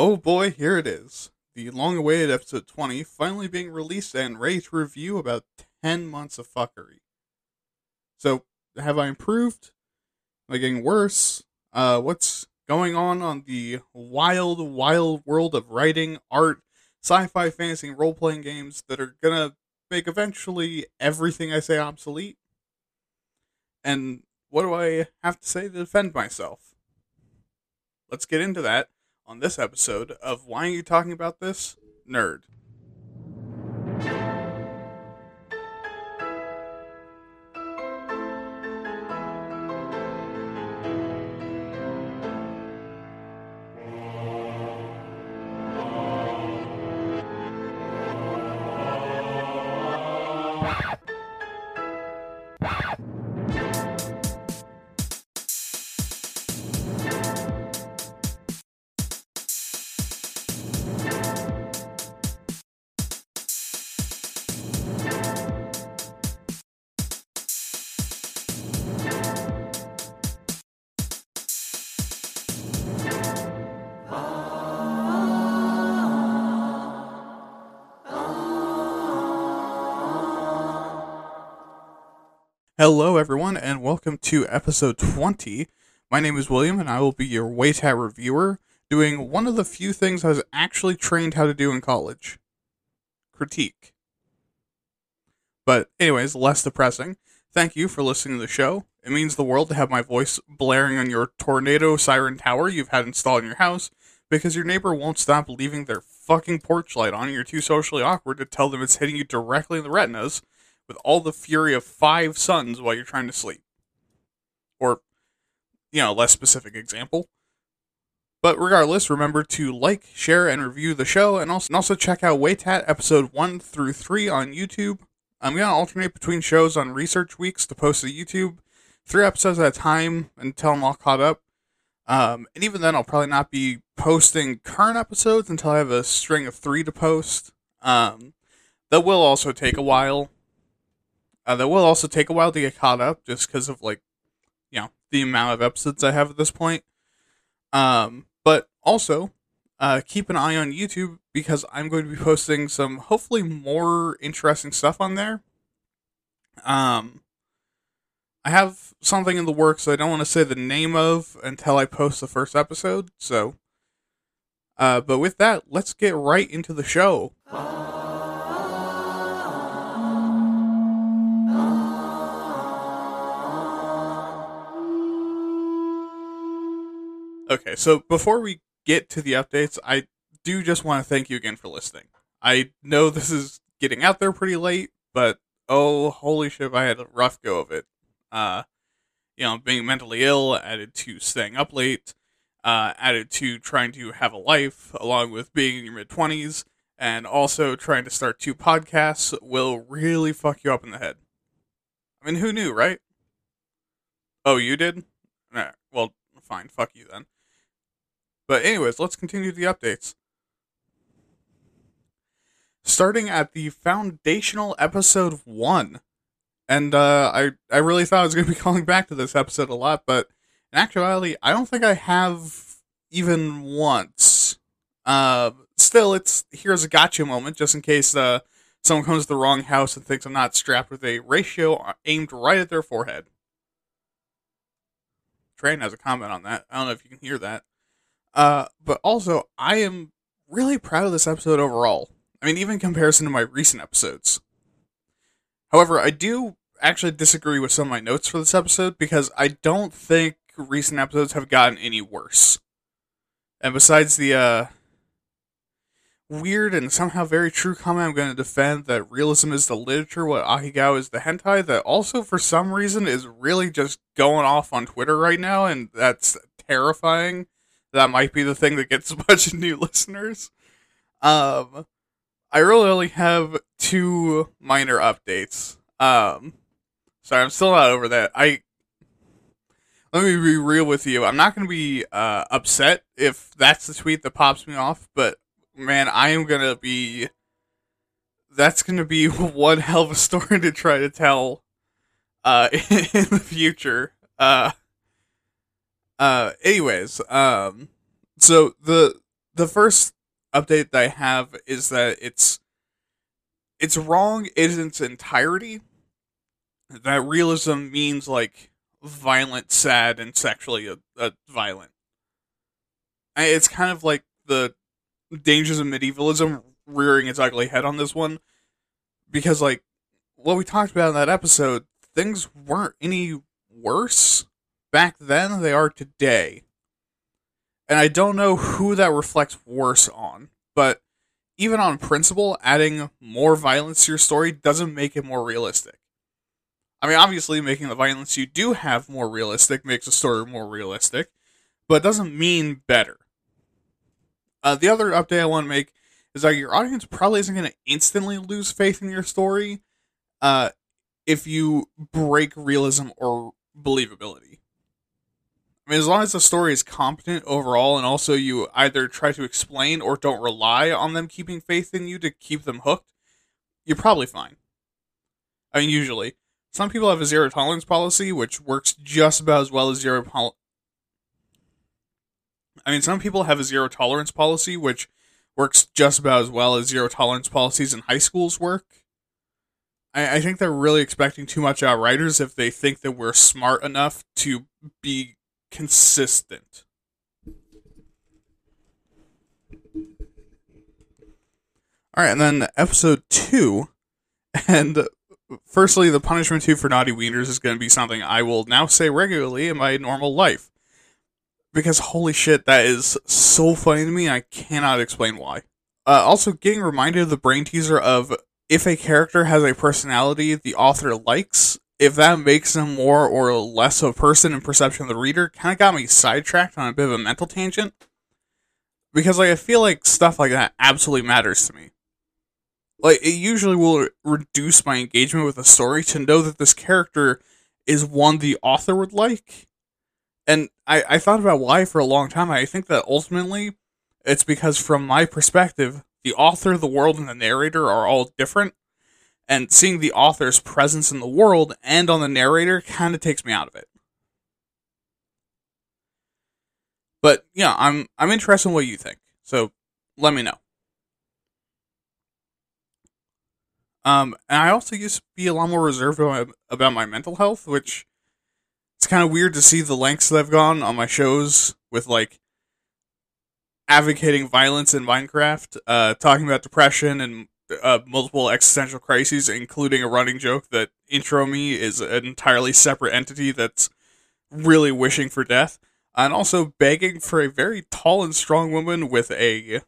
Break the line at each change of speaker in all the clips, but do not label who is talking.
Oh boy, here it is. The long awaited episode 20 finally being released and ready to review about 10 months of fuckery. So, have I improved? Am I getting worse? Uh, what's going on on the wild, wild world of writing, art, sci fi, fantasy, and role playing games that are gonna make eventually everything I say obsolete? And what do I have to say to defend myself? Let's get into that on this episode of Why Are You Talking About This? Nerd. Hello, everyone, and welcome to episode 20. My name is William, and I will be your WayTat reviewer, doing one of the few things I was actually trained how to do in college critique. But, anyways, less depressing. Thank you for listening to the show. It means the world to have my voice blaring on your tornado siren tower you've had installed in your house because your neighbor won't stop leaving their fucking porch light on and you're too socially awkward to tell them it's hitting you directly in the retinas with all the fury of five suns while you're trying to sleep. Or, you know, less specific example. But regardless, remember to like, share, and review the show, and also, and also check out WayTat episode 1 through 3 on YouTube. I'm going to alternate between shows on research weeks to post to YouTube, three episodes at a time until I'm all caught up. Um, and even then, I'll probably not be posting current episodes until I have a string of three to post. Um, that will also take a while. Uh, that will also take a while to get caught up, just because of like, you know, the amount of episodes I have at this point. Um, but also, uh, keep an eye on YouTube because I'm going to be posting some hopefully more interesting stuff on there. Um, I have something in the works I don't want to say the name of until I post the first episode. So, uh, but with that, let's get right into the show. Okay, so before we get to the updates, I do just want to thank you again for listening. I know this is getting out there pretty late, but oh, holy shit, I had a rough go of it. Uh, you know, being mentally ill, added to staying up late, uh, added to trying to have a life, along with being in your mid 20s, and also trying to start two podcasts will really fuck you up in the head. I mean, who knew, right? Oh, you did? Nah, well, fine, fuck you then. But, anyways, let's continue the updates. Starting at the foundational episode one. And uh, I, I really thought I was going to be calling back to this episode a lot, but in actuality, I don't think I have even once. Uh, still, it's here's a gotcha moment, just in case uh, someone comes to the wrong house and thinks I'm not strapped with a ratio aimed right at their forehead. Train has a comment on that. I don't know if you can hear that. Uh, but also, I am really proud of this episode overall. I mean, even comparison to my recent episodes. However, I do actually disagree with some of my notes for this episode because I don't think recent episodes have gotten any worse. And besides the uh, weird and somehow very true comment, I'm going to defend that realism is the literature, what Ahegao is the hentai, that also for some reason is really just going off on Twitter right now, and that's terrifying that might be the thing that gets a bunch of new listeners. Um, I really only have two minor updates. Um, sorry, I'm still not over that. I let me be real with you. I'm not going to be uh, upset if that's the tweet that pops me off, but man, I am going to be. That's going to be one hell of a story to try to tell uh, in the future. Uh, uh, anyways, um, so the the first update that I have is that it's it's wrong in its entirety. That realism means like violent, sad, and sexually uh, uh, violent. It's kind of like the dangers of medievalism rearing its ugly head on this one, because like what we talked about in that episode, things weren't any worse back then they are today. And I don't know who that reflects worse on, but even on principle, adding more violence to your story doesn't make it more realistic. I mean, obviously, making the violence you do have more realistic makes the story more realistic, but it doesn't mean better. Uh, the other update I want to make is that your audience probably isn't going to instantly lose faith in your story uh, if you break realism or believability. I mean, as long as the story is competent overall, and also you either try to explain or don't rely on them keeping faith in you to keep them hooked, you're probably fine. I mean, usually. Some people have a zero tolerance policy, which works just about as well as zero. Pol- I mean, some people have a zero tolerance policy, which works just about as well as zero tolerance policies in high schools work. I, I think they're really expecting too much out writers if they think that we're smart enough to be consistent. All right, and then episode two, and firstly, the punishment two for naughty wieners is going to be something I will now say regularly in my normal life. Because holy shit, that is so funny to me, I cannot explain why. Uh, also, getting reminded of the brain teaser of if a character has a personality the author likes, if that makes them more or less of a person in perception of the reader, kind of got me sidetracked on a bit of a mental tangent. Because like I feel like stuff like that absolutely matters to me. Like it usually will reduce my engagement with a story to know that this character is one the author would like. And I, I thought about why for a long time. I think that ultimately it's because from my perspective, the author, the world, and the narrator are all different and seeing the author's presence in the world and on the narrator kind of takes me out of it. But yeah, I'm I'm interested in what you think. So let me know. Um, and I also used to be a lot more reserved about my, mental health, which it's kind of weird to see the lengths that I've gone on my shows with like advocating violence in Minecraft, uh, talking about depression and uh, multiple existential crises, including a running joke that intro me is an entirely separate entity that's really wishing for death, and also begging for a very tall and strong woman with a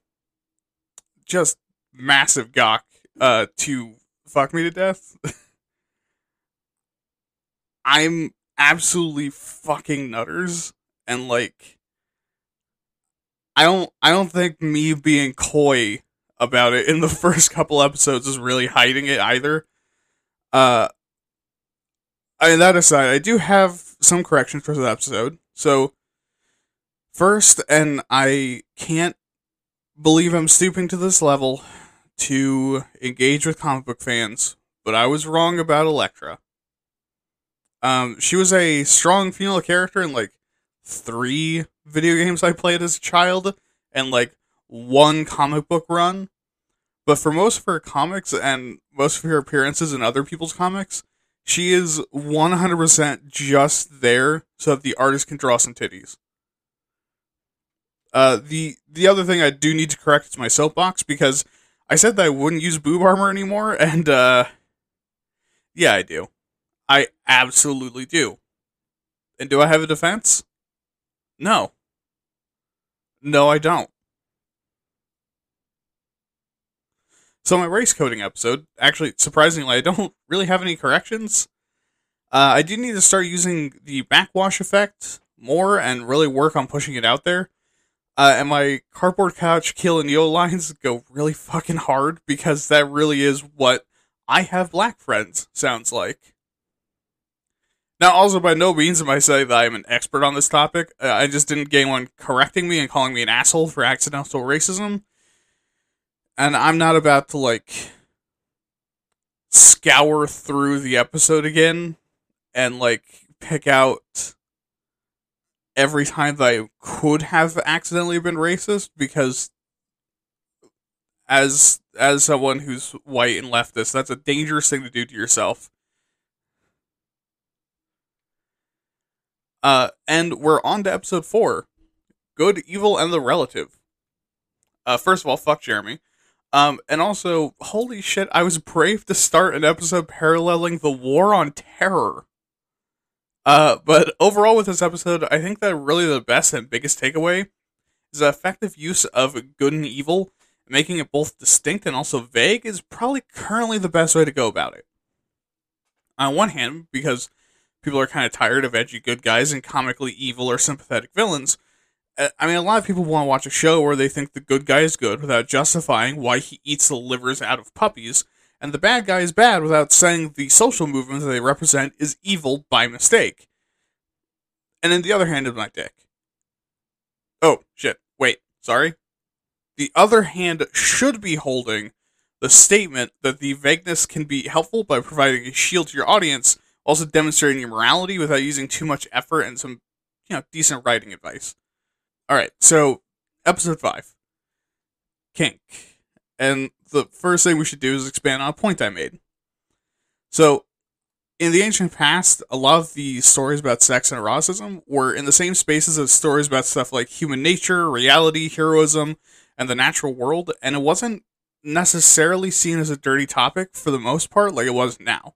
just massive gawk uh, to fuck me to death. I'm absolutely fucking nutters, and like, I don't, I don't think me being coy about it in the first couple episodes is really hiding it either. Uh, mean, that aside, I do have some corrections for the episode. So, first, and I can't believe I'm stooping to this level to engage with comic book fans, but I was wrong about Elektra. Um, she was a strong female character in like three video games I played as a child, and like one comic book run, but for most of her comics and most of her appearances in other people's comics, she is 100% just there so that the artist can draw some titties. Uh, the the other thing I do need to correct is my soapbox because I said that I wouldn't use boob armor anymore, and uh, yeah, I do. I absolutely do. And do I have a defense? No. No, I don't. So my race coding episode, actually, surprisingly, I don't really have any corrections. Uh, I do need to start using the backwash effect more and really work on pushing it out there. Uh, and my cardboard couch kill and yo lines go really fucking hard because that really is what I have black friends sounds like. Now, also by no means am I saying that I'm an expert on this topic. Uh, I just didn't get one correcting me and calling me an asshole for accidental racism and I'm not about to like scour through the episode again and like pick out every time that I could have accidentally been racist because as as someone who's white and leftist, that's a dangerous thing to do to yourself. Uh, and we're on to episode four, good, evil, and the relative. Uh, first of all, fuck Jeremy. Um, and also, holy shit, I was brave to start an episode paralleling the war on terror. Uh, but overall, with this episode, I think that really the best and biggest takeaway is the effective use of good and evil, making it both distinct and also vague, is probably currently the best way to go about it. On one hand, because people are kind of tired of edgy good guys and comically evil or sympathetic villains. Uh, I mean, a lot of people want to watch a show where they think the good guy is good without justifying why he eats the livers out of puppies, and the bad guy is bad without saying the social movement that they represent is evil by mistake. And then the other hand of my dick. Oh, shit. Wait, sorry. The other hand should be holding the statement that the vagueness can be helpful by providing a shield to your audience also demonstrating your morality without using too much effort and some, you know, decent writing advice. All right, so episode five, kink, and the first thing we should do is expand on a point I made. So, in the ancient past, a lot of the stories about sex and eroticism were in the same spaces as stories about stuff like human nature, reality, heroism, and the natural world, and it wasn't necessarily seen as a dirty topic for the most part, like it was now.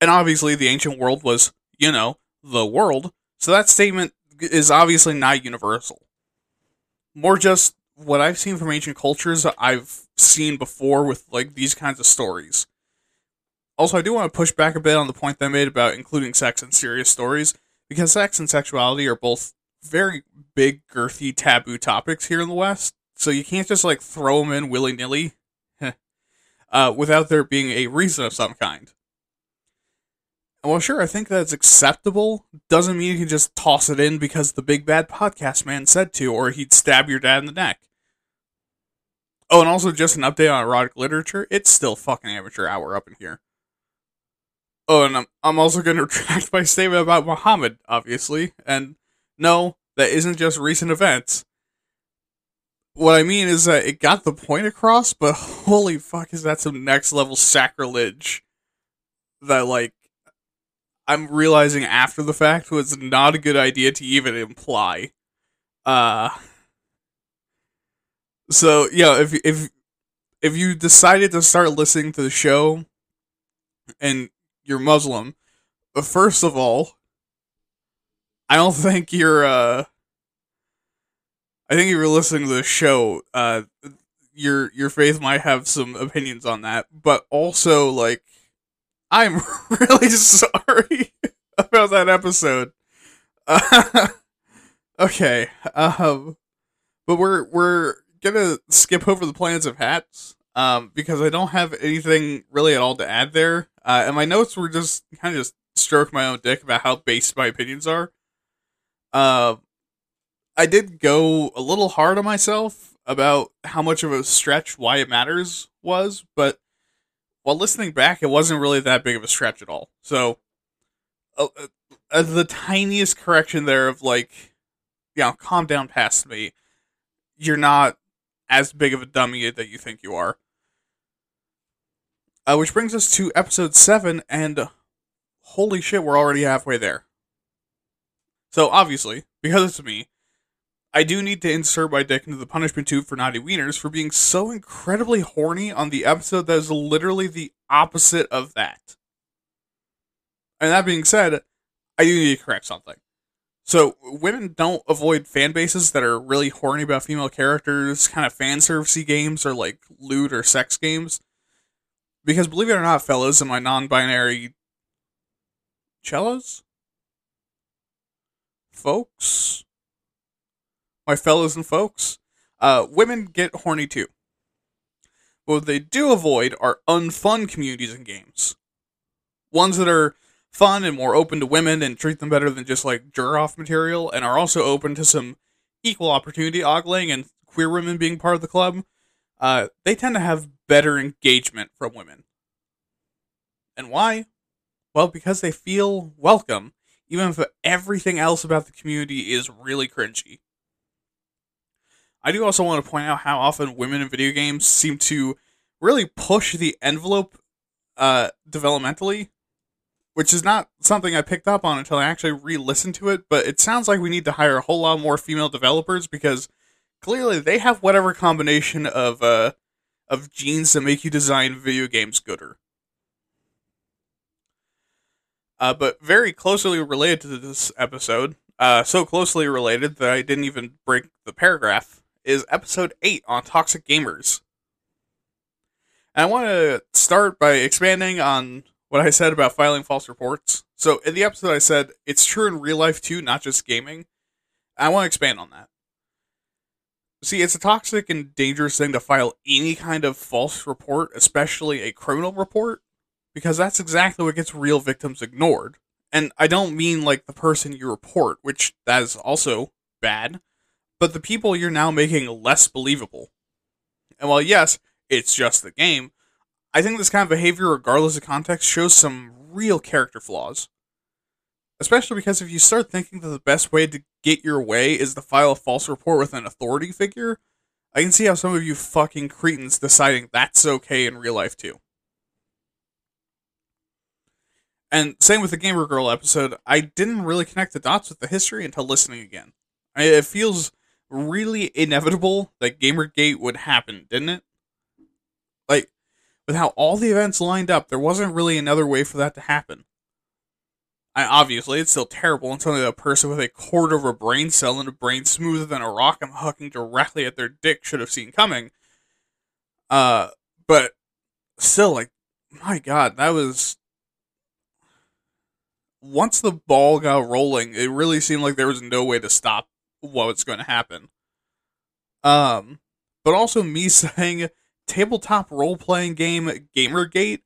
And obviously, the ancient world was, you know, the world. So that statement is obviously not universal. More just what I've seen from ancient cultures, I've seen before with like these kinds of stories. Also, I do want to push back a bit on the point that I made about including sex in serious stories, because sex and sexuality are both very big, girthy, taboo topics here in the West. So you can't just like throw them in willy nilly uh, without there being a reason of some kind well, sure, I think that's acceptable. Doesn't mean you can just toss it in because the big bad podcast man said to, or he'd stab your dad in the neck. Oh, and also just an update on erotic literature. It's still fucking amateur hour up in here. Oh, and I'm, I'm also going to retract my statement about Muhammad, obviously. And no, that isn't just recent events. What I mean is that it got the point across, but holy fuck, is that some next level sacrilege that, like, I'm realizing after the fact was not a good idea to even imply. Uh so yeah, if if if you decided to start listening to the show and you're Muslim, uh, first of all, I don't think you're uh I think if you're listening to the show, uh your your faith might have some opinions on that, but also like I'm really sorry about that episode. Uh, okay, um, but we're we're gonna skip over the plans of hats, um, because I don't have anything really at all to add there. Uh, and my notes were just kind of just stroke my own dick about how based my opinions are. Uh, I did go a little hard on myself about how much of a stretch why it matters was, but while listening back, it wasn't really that big of a stretch at all. So, uh, uh, the tiniest correction there of like, you know, calm down past me. You're not as big of a dummy that you think you are. Uh, which brings us to episode seven, and holy shit, we're already halfway there. So obviously, because it's me, I do need to insert my dick into the punishment tube for Naughty Wieners for being so incredibly horny on the episode that is literally the opposite of that. And that being said, I do need to correct something. So, women don't avoid fan bases that are really horny about female characters, kind of fan servicey games or like loot or sex games. Because believe it or not, fellas, in my non binary cellos, folks, my fellows and folks, uh, women get horny too. What they do avoid are unfun communities and games. Ones that are fun and more open to women and treat them better than just like jur off material and are also open to some equal opportunity ogling and queer women being part of the club. Uh, they tend to have better engagement from women. And why? Well, because they feel welcome, even if everything else about the community is really cringy. I do also want to point out how often women in video games seem to really push the envelope uh, developmentally, which is not something I picked up on until I actually re listened to it. But it sounds like we need to hire a whole lot more female developers because clearly they have whatever combination of uh, of genes that make you design video games gooder. Uh, but very closely related to this episode, uh, so closely related that I didn't even break the paragraph, is episode 8 on toxic gamers. And I want to start by expanding on what I said about filing false reports. So in the episode, I said it's true in real life too, not just gaming. I want to expand on that. See, it's a toxic and dangerous thing to file any kind of false report, especially a criminal report, because that's exactly what gets real victims ignored. And I don't mean like the person you report, which that is also bad, but the people you're now making less believable. And while yes, it's just the game, I think this kind of behavior, regardless of context, shows some real character flaws. Especially because if you start thinking that the best way to get your way is to file a false report with an authority figure, I can see how some of you fucking cretins deciding that's okay in real life too. And same with the Gamer Girl episode, I didn't really connect the dots with the history until listening again. It feels really inevitable that Gamergate would happen, didn't it? Like, with how all the events lined up, there wasn't really another way for that to happen. I, obviously, it's still terrible that a person with a quarter of a brain cell and a brain smoother than a rock and hucking directly at their dick should have seen coming. Uh, but still, like, my god, that was. Once the ball got rolling, it really seemed like there was no way to stop what was going to happen. Um, but also me saying tabletop role playing game Gamergate,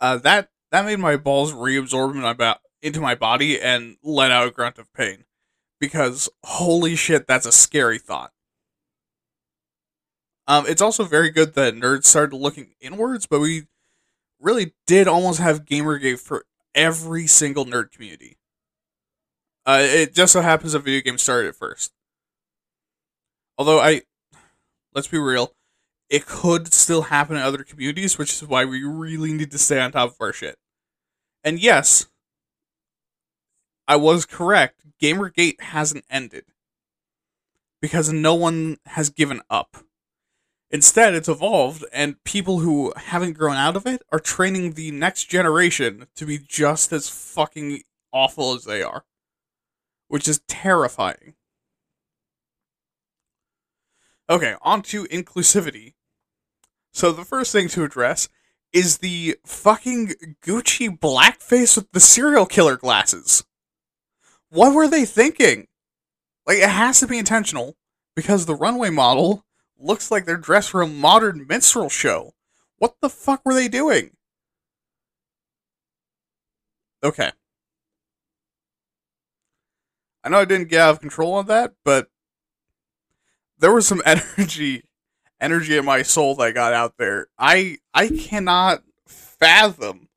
uh, that that made my balls reabsorb in my ba- into my body and let out a grunt of pain. Because holy shit, that's a scary thought. Um, it's also very good that nerds started looking inwards, but we really did almost have Gamergate for every single nerd community. Uh, it just so happens that video games started at first. Although I, let's be real, it could still happen in other communities, which is why we really need to stay on top of our shit. And yes, I was correct. Gamergate hasn't ended because no one has given up. Instead, it's evolved, and people who haven't grown out of it are training the next generation to be just as fucking awful as they are, which is terrifying. Okay, on to inclusivity. So, the first thing to address is the fucking Gucci blackface with the serial killer glasses. What were they thinking? Like, it has to be intentional because the runway model looks like they're dressed for a modern minstrel show. What the fuck were they doing? Okay. I know I didn't get out of control on that, but there was some energy energy in my soul that got out there. I I cannot fathom.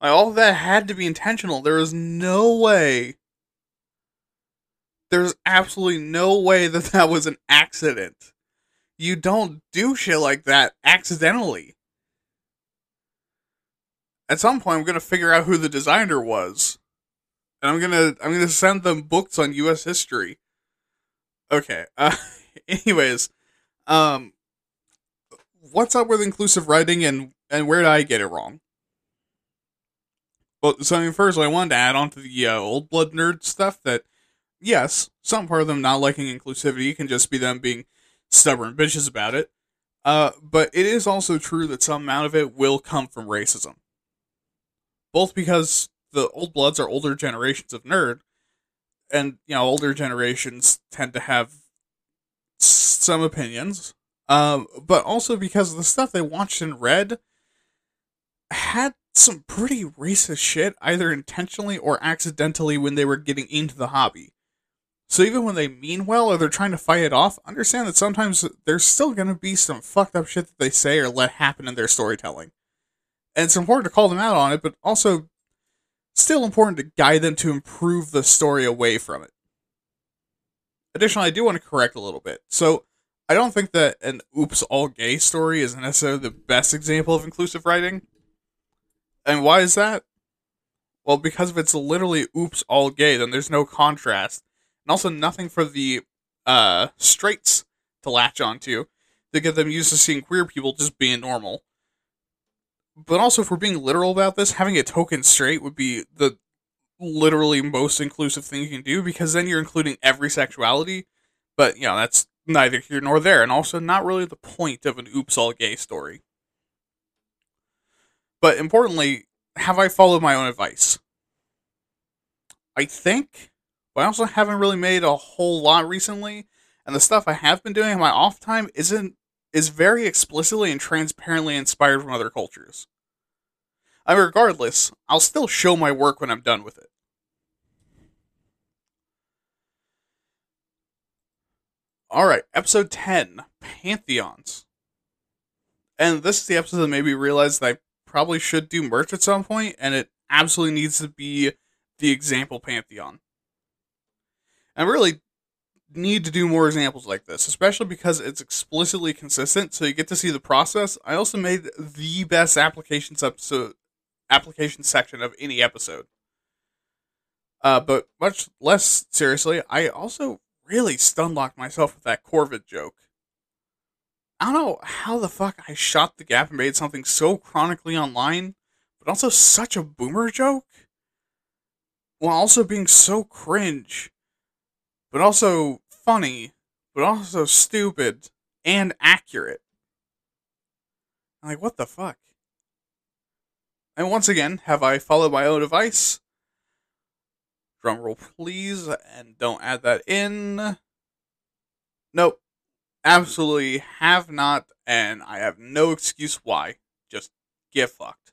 Like all that had to be intentional. There is no way there's absolutely no way that that was an accident. You don't do shit like that accidentally. At some point, I'm gonna figure out who the designer was, and I'm gonna I'm gonna send them books on U.S. history. Okay. Uh, anyways, um, what's up with inclusive writing, and and where did I get it wrong? Well, so I mean, first I wanted to add on to the uh, old blood nerd stuff that yes, some part of them not liking inclusivity can just be them being stubborn bitches about it. Uh, but it is also true that some amount of it will come from racism. Both because the old bloods are older generations of nerd, and you know older generations tend to have some opinions, um, but also because the stuff they watched and read had some pretty racist shit, either intentionally or accidentally, when they were getting into the hobby. So even when they mean well or they're trying to fight it off, understand that sometimes there's still going to be some fucked up shit that they say or let happen in their storytelling. And it's important to call them out on it, but also still important to guide them to improve the story away from it. Additionally, I do want to correct a little bit. So, I don't think that an oops all gay story is necessarily the best example of inclusive writing. And why is that? Well, because if it's literally oops all gay, then there's no contrast. And also nothing for the uh straights to latch onto to get them used to seeing queer people just being normal. But also if we're being literal about this, having a token straight would be the literally most inclusive thing you can do because then you're including every sexuality. But you know, that's neither here nor there, and also not really the point of an oops all gay story. But importantly, have I followed my own advice? I think, but I also haven't really made a whole lot recently, and the stuff I have been doing in my off time isn't is very explicitly and transparently inspired from other cultures. I mean, regardless, I'll still show my work when I'm done with it. All right, episode 10 Pantheons. And this is the episode that made me realize that I probably should do merch at some point, and it absolutely needs to be the example Pantheon. I really need to do more examples like this, especially because it's explicitly consistent, so you get to see the process. I also made the best applications episode application section of any episode. Uh, but much less seriously, I also really stunlocked myself with that Corvid joke. I don't know how the fuck I shot the gap and made something so chronically online, but also such a boomer joke, while also being so cringe, but also funny, but also stupid and accurate. I'm like, what the fuck? And once again, have I followed my own advice? Drum roll, please, and don't add that in. Nope. Absolutely have not, and I have no excuse why. Just get fucked.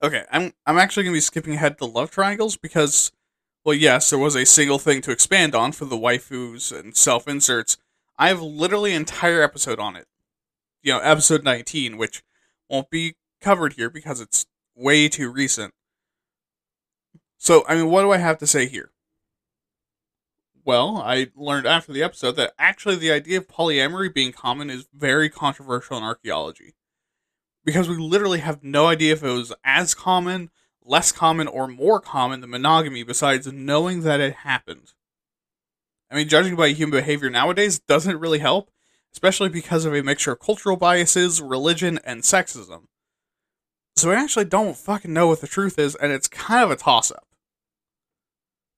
Okay, I'm I'm actually gonna be skipping ahead to love triangles because, well, yes, there was a single thing to expand on for the waifus and self inserts. I have literally an entire episode on it. You know, episode 19, which won't be covered here because it's way too recent. So, I mean, what do I have to say here? Well, I learned after the episode that actually the idea of polyamory being common is very controversial in archaeology. Because we literally have no idea if it was as common, less common, or more common than monogamy besides knowing that it happened. I mean, judging by human behavior nowadays doesn't really help, especially because of a mixture of cultural biases, religion, and sexism. So I actually don't fucking know what the truth is, and it's kind of a toss up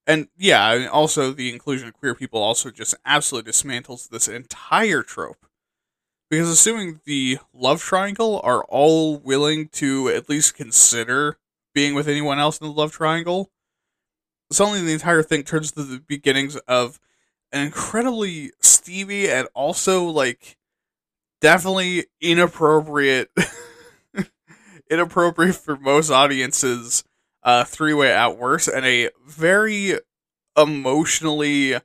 and yeah, also the inclusion of queer people also just absolutely dismantles this entire trope. Because assuming the love triangle are all willing to at least consider being with anyone else in the love triangle, suddenly the entire thing turns to the beginnings of an incredibly steamy and also like definitely inappropriate inappropriate for most audiences uh, three way at worst and a very emotionally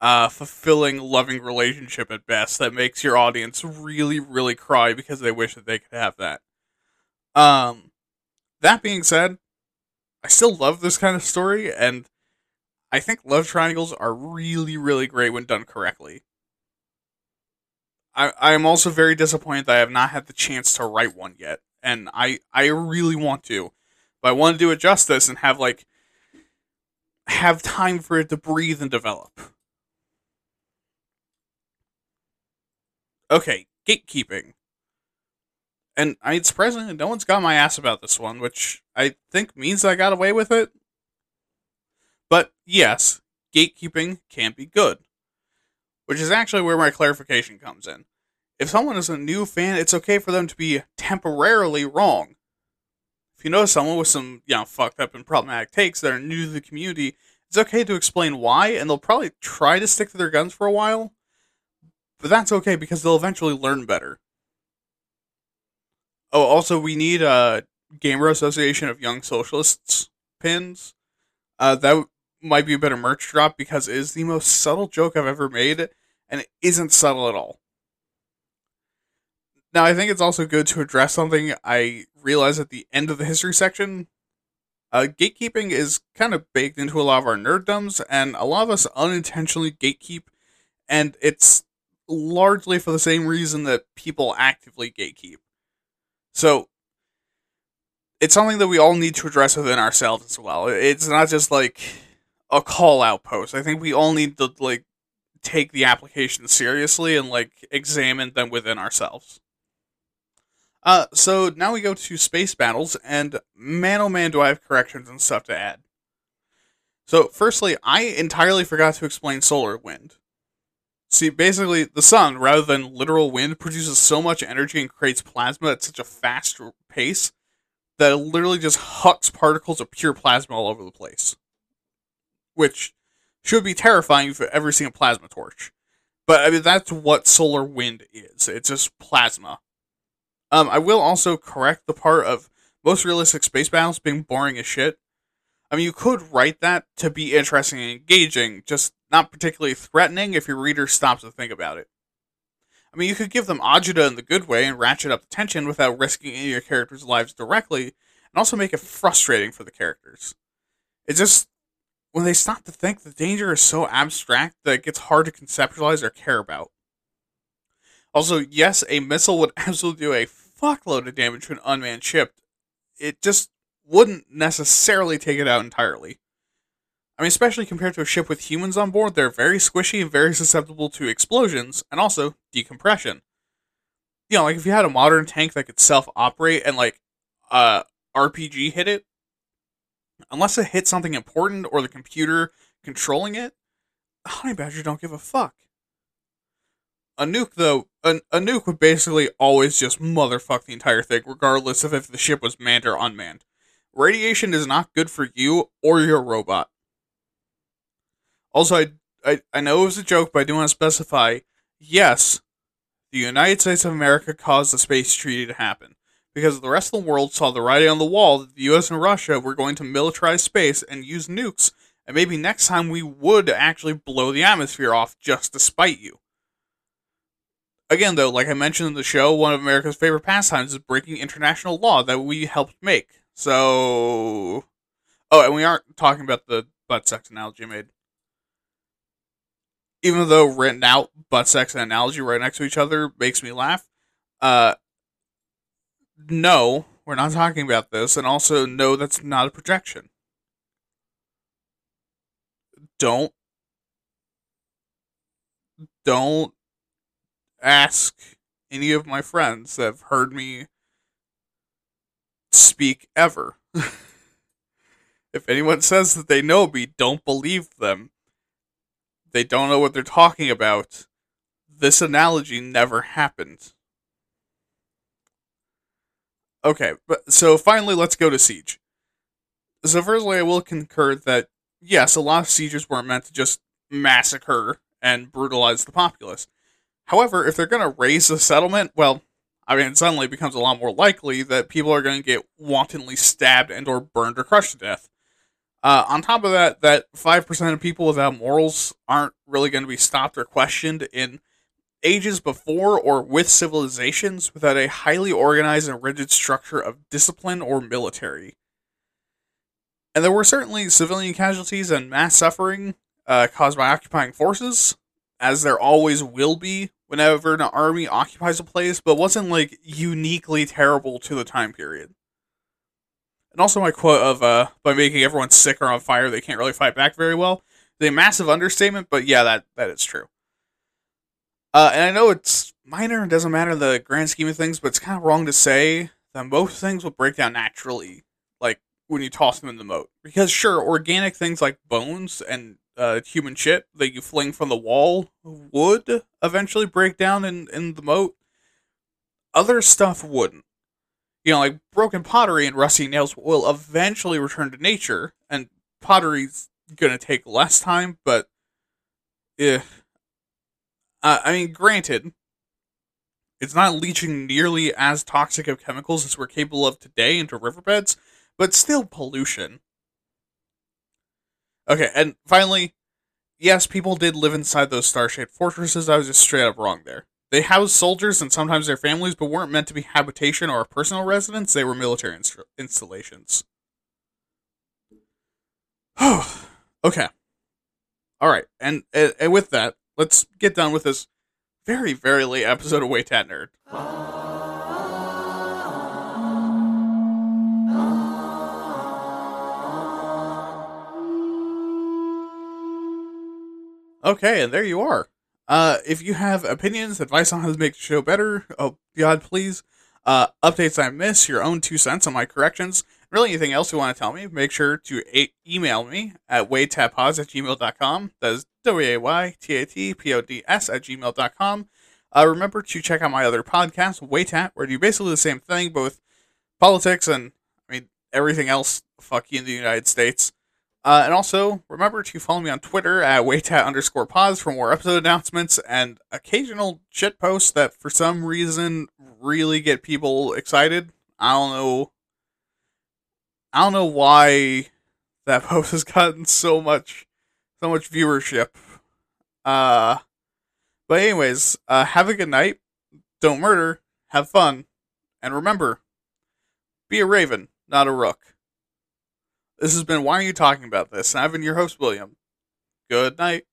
uh, fulfilling, loving relationship at best that makes your audience really, really cry because they wish that they could have that. Um, that being said, I still love this kind of story, and I think love triangles are really, really great when done correctly. I I am also very disappointed that I have not had the chance to write one yet, and I I really want to. But I want to do it justice and have like have time for it to breathe and develop. Okay, gatekeeping. And I mean, surprisingly, no one's got my ass about this one, which I think means I got away with it. But yes, gatekeeping can't be good. Which is actually where my clarification comes in. If someone is a new fan, it's okay for them to be temporarily wrong if you know someone with some, you know, fucked up and problematic takes that are new to the community, it's okay to explain why, and they'll probably try to stick to their guns for a while. But that's okay because they'll eventually learn better. Oh, also, we need a Gamer Association of Young Socialists pins. Uh, that might be a better merch drop because it is the most subtle joke I've ever made, and it isn't subtle at all. Now, I think it's also good to address something I realized at the end of the history section. Uh, gatekeeping is kind of baked into a lot of our nerddoms, and a lot of us unintentionally gatekeep and it's largely for the same reason that people actively gatekeep. So it's something that we all need to address within ourselves as well. It's not just like a call out post. I think we all need to like take the application seriously and like examine them within ourselves. Uh, so now we go to space battles, and man oh man, do I have corrections and stuff to add. So, firstly, I entirely forgot to explain solar wind. See, basically, the sun, rather than literal wind, produces so much energy and creates plasma at such a fast pace that it literally just hucks particles of pure plasma all over the place. Which should be terrifying for every single plasma torch. But I mean, that's what solar wind is. It's just plasma. Um, I will also correct the part of most realistic space battles being boring as shit. I mean, you could write that to be interesting and engaging, just not particularly threatening if your reader stops to think about it. I mean, you could give them agita in the good way and ratchet up the tension without risking any of your characters' lives directly, and also make it frustrating for the characters. It's just when they stop to think, the danger is so abstract that it gets hard to conceptualize or care about. Also, yes, a missile would absolutely do a fuckload of damage to an unmanned ship. It just wouldn't necessarily take it out entirely. I mean, especially compared to a ship with humans on board, they're very squishy and very susceptible to explosions and also decompression. You know, like if you had a modern tank that could self operate and like uh RPG hit it, unless it hit something important or the computer controlling it, Honey Badger don't give a fuck. A nuke, though, a, a nuke would basically always just motherfuck the entire thing, regardless of if the ship was manned or unmanned. Radiation is not good for you or your robot. Also, I, I, I know it was a joke, but I do want to specify yes, the United States of America caused the space treaty to happen because the rest of the world saw the writing on the wall that the US and Russia were going to militarize space and use nukes, and maybe next time we would actually blow the atmosphere off just to spite you. Again, though, like I mentioned in the show, one of America's favorite pastimes is breaking international law that we helped make. So. Oh, and we aren't talking about the butt sex analogy made. Even though written out butt sex and analogy right next to each other makes me laugh, uh, no, we're not talking about this, and also no, that's not a projection. Don't don't ask any of my friends that have heard me speak ever. if anyone says that they know me, don't believe them. They don't know what they're talking about. This analogy never happened. Okay, but so finally, let's go to Siege. So, firstly, I will concur that yes, a lot of sieges weren't meant to just massacre and brutalize the populace. However, if they're going to raze the settlement, well, I mean, it suddenly becomes a lot more likely that people are going to get wantonly stabbed and or burned or crushed to death. Uh, on top of that, that 5% of people without morals aren't really going to be stopped or questioned in ages before or with civilizations without a highly organized and rigid structure of discipline or military. And there were certainly civilian casualties and mass suffering uh, caused by occupying forces, as there always will be whenever an army occupies a place, but wasn't like uniquely terrible to the time period. And also my quote of uh, by making everyone sick or on fire, they can't really fight back very well. The massive understatement, but yeah, that that is true. Uh, and I know it's minor and doesn't matter in the grand scheme of things, but it's kind of wrong to say that most things will break down naturally, like when you toss them in the moat. Because sure, organic things like bones and uh, human shit that you fling from the wall would eventually break down in, in the moat. Other stuff wouldn't. You know, like broken pottery and rusty nails will eventually return to nature, and pottery's gonna take less time, but if Uh, I mean, granted, it's not leaching nearly as toxic of chemicals as we're capable of today into riverbeds, but still pollution. Okay, and finally, yes, people did live inside those star shaped fortresses. I was just straight up wrong there. They housed soldiers and sometimes their families, but weren't meant to be habitation or a personal residence. They were military inst- installations. okay. All right, and, and with that, let's get done with this very, very late episode of Waytat Nerd. Okay, and there you are. Uh, if you have opinions, advice on how to make the show better, oh God, please, uh, updates I miss, your own two cents on my corrections, really anything else you want to tell me, make sure to a- email me at waytatpods at gmail.com. That is W-A-Y-T-A-T-P-O-D-S at gmail.com. Uh, remember to check out my other podcast, Waytat, where I do basically the same thing, both politics and, I mean, everything else fucking in the United States. Uh, and also, remember to follow me on Twitter at waytat underscore pods for more episode announcements and occasional shit posts that for some reason really get people excited. I don't know. I don't know why that post has gotten so much, so much viewership. Uh, but anyways, uh, have a good night. Don't murder. Have fun, and remember, be a raven, not a rook. This has been Why Are You Talking About This? And I've been your host, William. Good night.